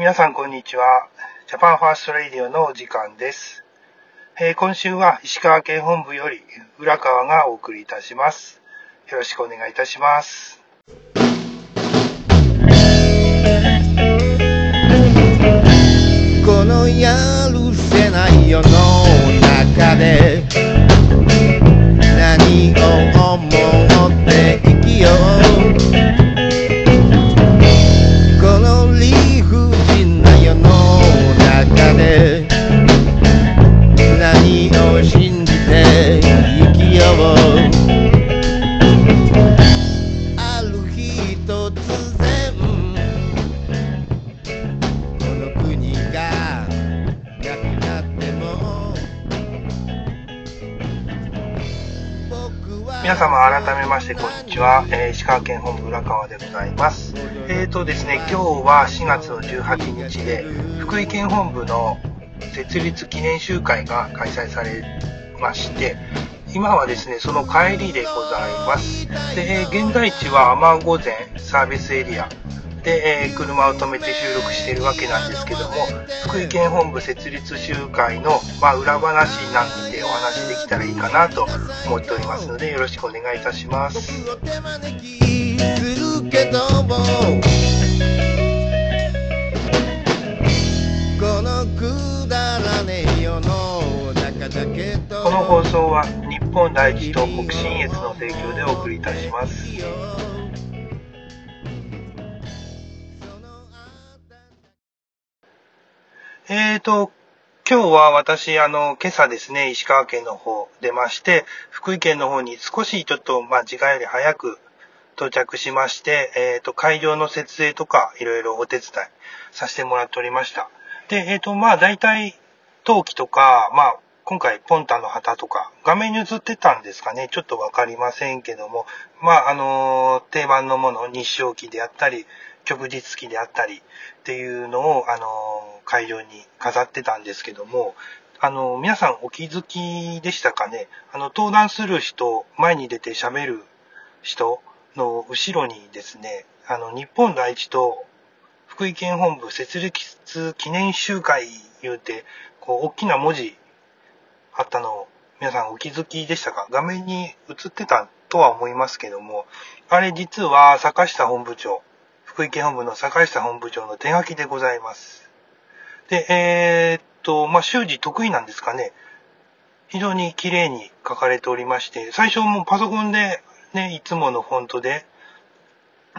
皆さんこんにちは。ジャパンファーストレディオのお時間です。えー今週は石川県本部より浦川がお送りいたします。よろしくお願いいたします。このやるせない世の中で何を皆様改めましてこんにちは。えー石川県本部浦川でございます。えーとですね、今日は4月の18日で福井県本部の設立記念集会が開催されまして、今はですね、その帰りでございます。で、現在地は天御前サービスエリアで、えー車を止めて収録しているわけなんですけども、福井県本部設立集会の、まあ、裏話なんでお話できたらいいかなと思っておりますので、よろしくお願いいたします。このくだらねえ世の中だけどこの放送は日本第一と北信越の提供でお送りいたします。えーと、今日は私、あの、今朝ですね、石川県の方出まして、福井県の方に少しちょっと、まあ、時間より早く到着しまして、えーと、会場の設営とか、いろいろお手伝いさせてもらっておりました。で、えーと、まあ、大体、陶器とか、まあ、今回、ポンタの旗とか、画面に映ってたんですかね、ちょっとわかりませんけども、まあ、あの定番のもの、日照旗であったり、旭日旗であったりっていうのを、あの会場に飾ってたんですけども、あの皆さんお気づきでしたかね？あの、登壇する人、前に出て喋る人の後ろにですね、あの、日本第一と福井県本部設立記念集会言うて、こう、大きな文字あったのを皆さんお気づきでしたか？画面に映ってたとは思いますけども、あれ実は坂下本部長、福井県本部の坂下本部長の手書きでございます。で、えーっと、まあ、習字得意なんですかね。非常に綺麗に書かれておりまして、最初もパソコンでね、いつものフォントで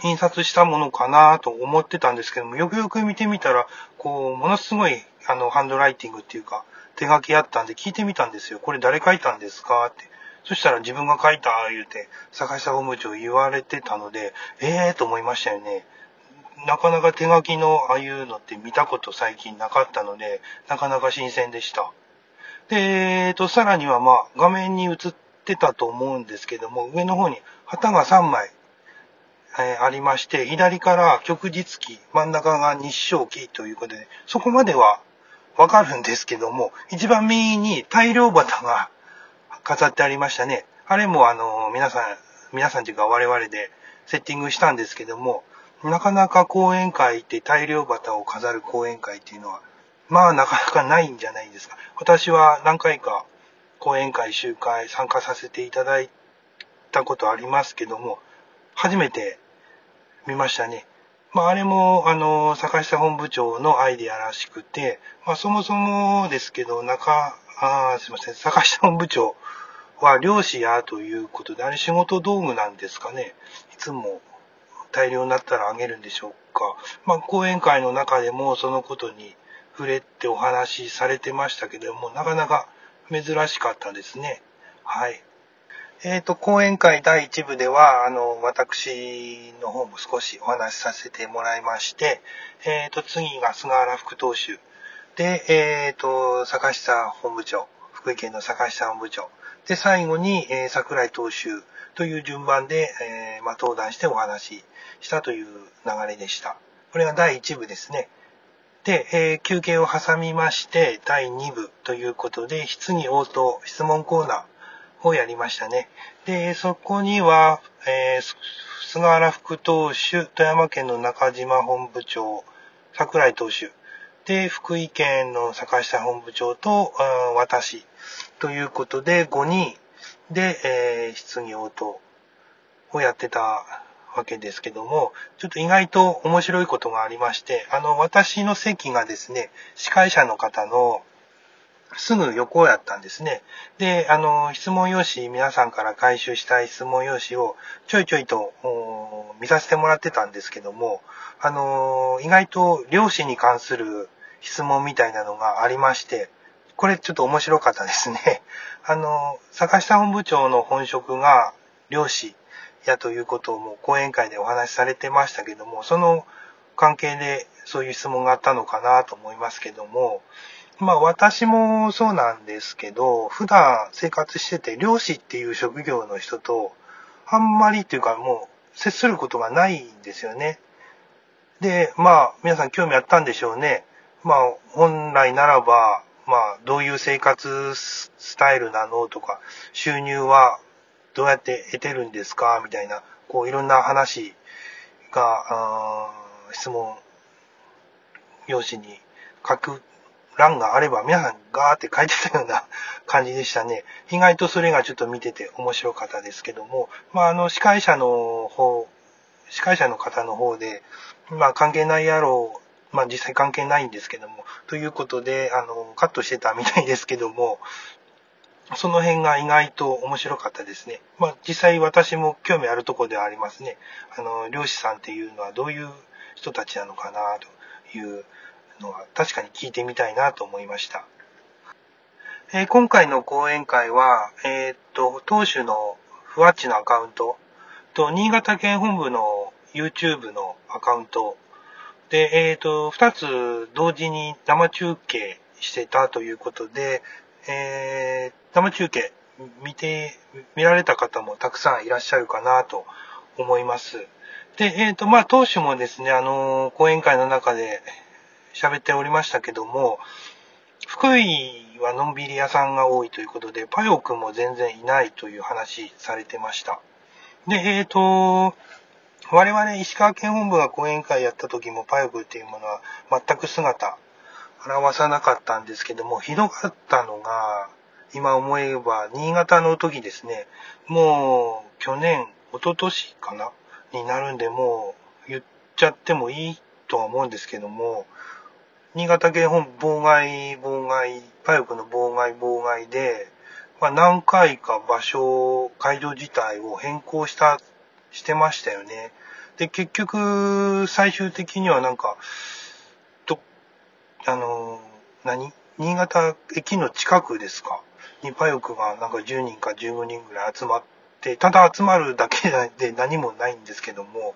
印刷したものかなと思ってたんですけども、よくよく見てみたら、こう、ものすごい、あの、ハンドライティングっていうか、手書きあったんで聞いてみたんですよ。これ誰書いたんですかって。そしたら自分が書いた、言うて、坂下本部長言われてたので、ええーと思いましたよね。なかなか手書きのああいうのって見たこと最近なかったので、なかなか新鮮でした。で、えっと、さらにはまあ、画面に映ってたと思うんですけども、上の方に旗が3枚、えーありまして、左から旭日旗、真ん中が日照旗ということで、そこまではわかるんですけども、一番右に大量旗が飾ってありましたね。あれもあの、皆さん、皆さんというか我々でセッティングしたんですけども、なかなか講演会って大量旗を飾る講演会っていうのは、まあなかなかないんじゃないですか。私は何回か講演会、集会参加させていただいたことありますけども、初めて見ましたね。まああれも、あの、坂下本部長のアイデアらしくて、まあそもそもですけど、中、あーすいません、坂下本部長は漁師やということで、あれ仕事道具なんですかね。いつも大量になったらあげるんでしょうか。まあ、講演会の中でもそのことに触れてお話しされてましたけども、なかなか珍しかったですね。はい。えっ、と、講演会第1部では、あの、私の方も少しお話しさせてもらいまして、えっ、と、次が菅原副党首。で、えっ、と、坂下本部長。福井県の坂下本部長。で、最後に、えー桜井党首という順番で、えーまあ、登壇してお話ししたという流れでした。これが第1部ですね。で、えー休憩を挟みまして、第2部ということで、質疑応答、質問コーナーをやりましたね。で、そこには、えー菅原副党首、富山県の中島本部長、桜井投手。で、福井県の坂下本部長と、私。ということで、5人で、えー、質疑応答をやってたわけですけども、ちょっと意外と面白いことがありまして、あの、私の席がですね、司会者の方のすぐ横やったんですね。で、あの、質問用紙、皆さんから回収したい質問用紙をちょいちょいと見させてもらってたんですけども、あの、意外と漁師に関する質問みたいなのがありまして、これちょっと面白かったですね。あの、坂下本部長の本職が漁師やということをもう講演会でお話しされてましたけども、その関係でそういう質問があったのかなと思いますけども、まあ私もそうなんですけど、普段生活してて漁師っていう職業の人とあんまりっていうかもう接することがないんですよね。で、まあ皆さん興味あったんでしょうね。まあ本来ならば、まあどういう生活スタイルなのとか、収入はどうやって得てるんですか？みたいな、こういろんな話が、質問用紙に書く欄があれば皆さんガーって書いてたような 感じでしたね。意外とそれがちょっと見てて面白かったですけども、まあ、あの、司会者の方、司会者の方の方で、まあ、関係ないやろう、まあ、実際関係ないんですけども、ということで、あの、カットしてたみたいですけども、その辺が意外と面白かったですね。まあ、実際私も興味あるとこではありますね。あの、漁師さんっていうのはどういう人たちなのかなというのは確かに聞いてみたいなと思いました。えー、今回の講演会は、えー、っと、当主のふわっちのアカウントと、新潟県本部の YouTube のアカウントで、え、っと、二つ同時に生中継してたということで、えー、生中継見て、見られた方もたくさんいらっしゃるかなと思います。で、えっ、ー、と、まあ、当主もですね、あの、講演会の中で、喋っておりましたけども、福井はのんびり屋さんが多いということで、パヨくんも全然いないという話されてました。で、えっ、ー、と、我々石川県本部が講演会やった時もパヨくんっていうものは全く姿表さなかったんですけども、ひどかったのが、今思えば、新潟の時ですね、もう去年、一昨年かな？になるんで、もう言っちゃってもいいとは思うんですけども、新潟県本妨害、妨害、パイプの妨害、妨害で、まあ、何回か場所、会場自体を変更した、してましたよね。で、結局、最終的にはなんか、と、あの、何？新潟駅の近くですか？にパヨクがなんか10人か15人ぐらい集まって、ただ集まるだけで何もないんですけども、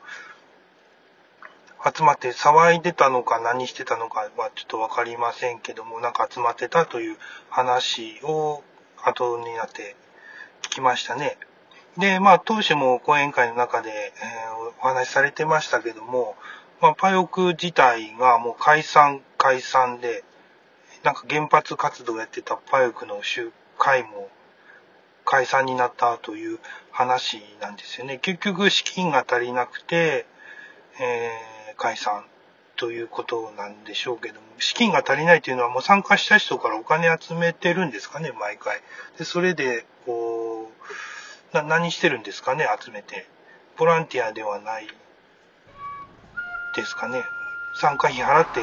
集まって騒いでたのか何してたのかはちょっとわかりませんけども、なんか集まってたという話を後になって聞きましたね。で、まあ当初も講演会の中で、えー、お話しされてましたけども、まあパヨク自体がもう解散解散で、なんか原発活動やってたパヨクの集会も解散になったという話なんですよね。結局資金が足りなくて、えー解散ということなんでしょうけども、資金が足りないというのはもう参加した人からお金集めてるんですかね、毎回。で、それで、こう、な、何してるんですかね、集めて。ボランティアではないですかね。参加費払って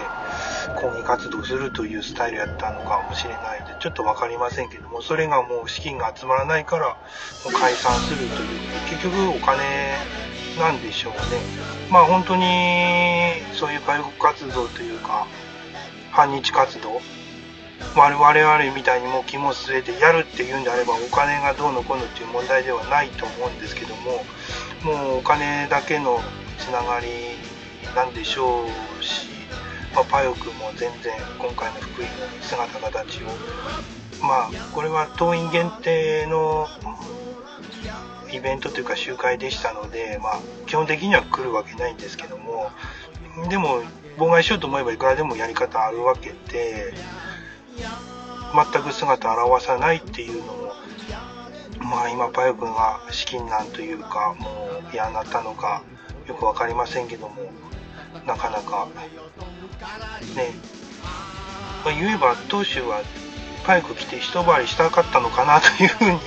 抗議活動するというスタイルやったのかもしれないので、ちょっとわかりませんけども、それがもう資金が集まらないから、もう解散するという、結局お金なんでしょうね。まあ本当にそういう外国活動というか、反日活動、我々みたいにもう肝を据えてやるっていうんであればお金がどうのこうのっていう問題ではないと思うんですけども、もうお金だけのつながりなんでしょうし、まあ、パヨ君も全然今回の福井の姿形をまあこれは党員限定のイベントというか集会でしたので、まあ、基本的には来るわけないんですけども、でも、妨害しようと思えばいくらでもやり方あるわけで、全く姿を現さないっていうのも、まあ今、パヨ君が資金難というか、もう嫌になったのか、よくわかりませんけども、なかなか。ね。まあ、言えば、当主はパイク来て一回りしたかったのかなというふうに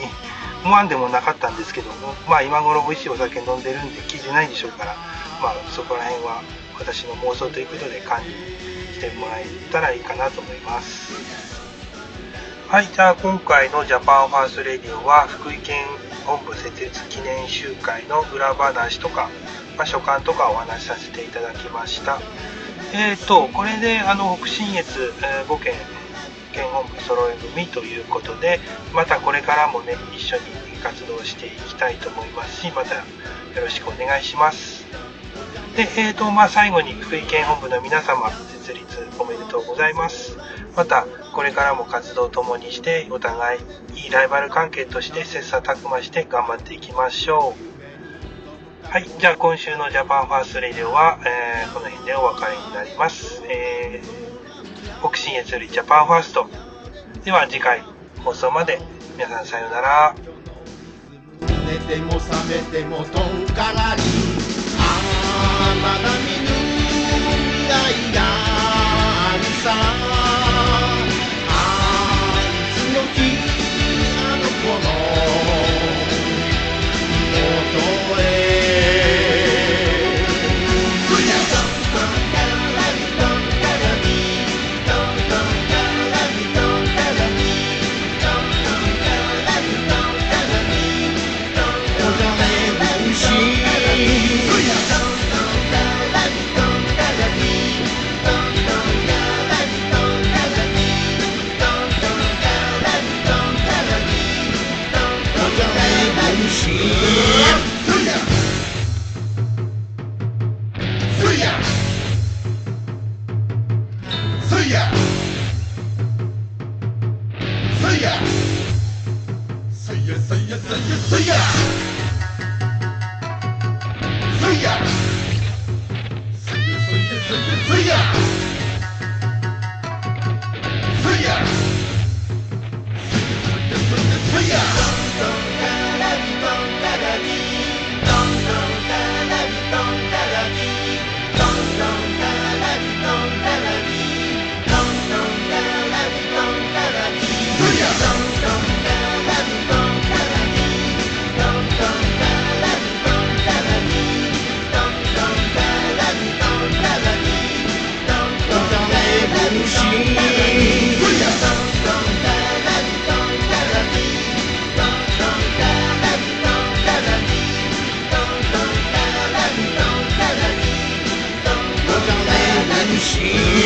思わんでもなかったんですけども、まあ今頃美味しいお酒飲んでるんで聞いてないでしょうから、まあそこら辺は私の妄想ということで管理してもらえたらいいかなと思います。はい、じゃあ今回のジャパンファーストレディオは福井県本部設立記念集会の裏話とか、まあ、所感とかお話しさせていただきました。えっ、ー、と、これであの北信越、えー、5県県本部揃え組ということで、またこれからもね、一緒に活動していきたいと思いますし、またよろしくお願いします。で、えーと、まあ、最後に福井県本部の皆様、設立おめでとうございます。また、これからも活動を共にして、お互いいいライバル関係として切磋琢磨して頑張っていきましょう。はい。じゃあ今週のジャパンファーストレディオは、えー、この辺でお別れになります。えー、北信越よりジャパンファースト。では次回放送まで皆さんさようなら。寝ても覚めてもとんからりああまだ見ぬ未来があるさ Sim.